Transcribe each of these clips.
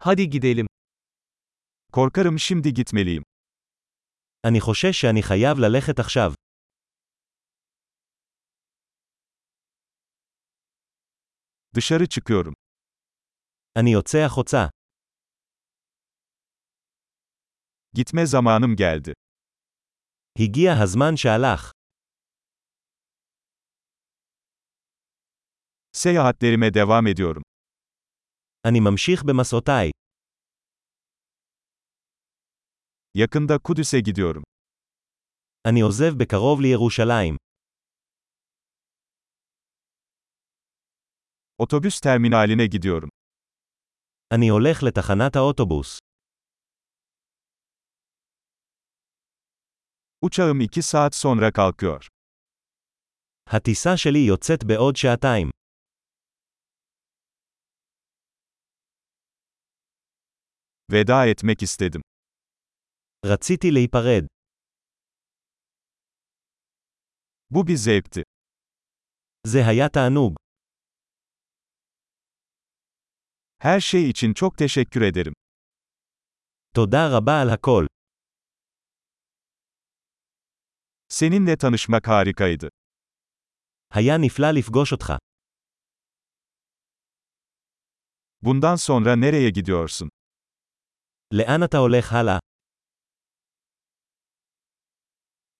Hadi gidelim. Korkarım şimdi gitmeliyim. אני חושש שאני חייב ללכת עכשיו. Dışarı çıkıyorum. אני יוצא החוצה. Gitme zamanım geldi. הגיע הזמן שהלך. Seyahatlerime devam ediyorum. אני ממשיך במסעותיי. Yakında Kudüs'e gidiyorum. אני עוזב בקרוב לירושלים. Otobüs terminaline gidiyorum. אני הולך לתחנת האוטובוס. Uçağım 2 saat sonra kalkıyor. הטיסה שלי יוצאת בעוד שעתיים. Veda etmek istedim. רציתי להיפרד. Bu bir zevkti. זה היה תענוג. Her şey için çok teşekkür ederim. תודה רבה על הכל. Seninle tanışmak harikaydı. היה נפלא לפגוש אותך. Bundan sonra nereye gidiyorsun? לאן אתה הולך הלאה?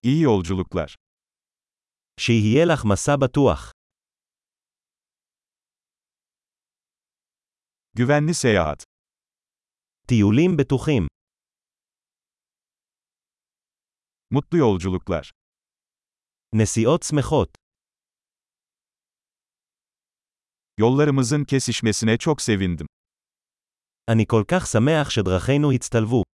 İyi yolculuklar. שיהיה לך מסע בטוח. Güvenli seyahat. טיולים בטוחים. Mutlu yolculuklar. נסיעות שמחות. Yollarımızın kesişmesine çok sevindim. אני כל כך שמח שדרכינו הצטלבו.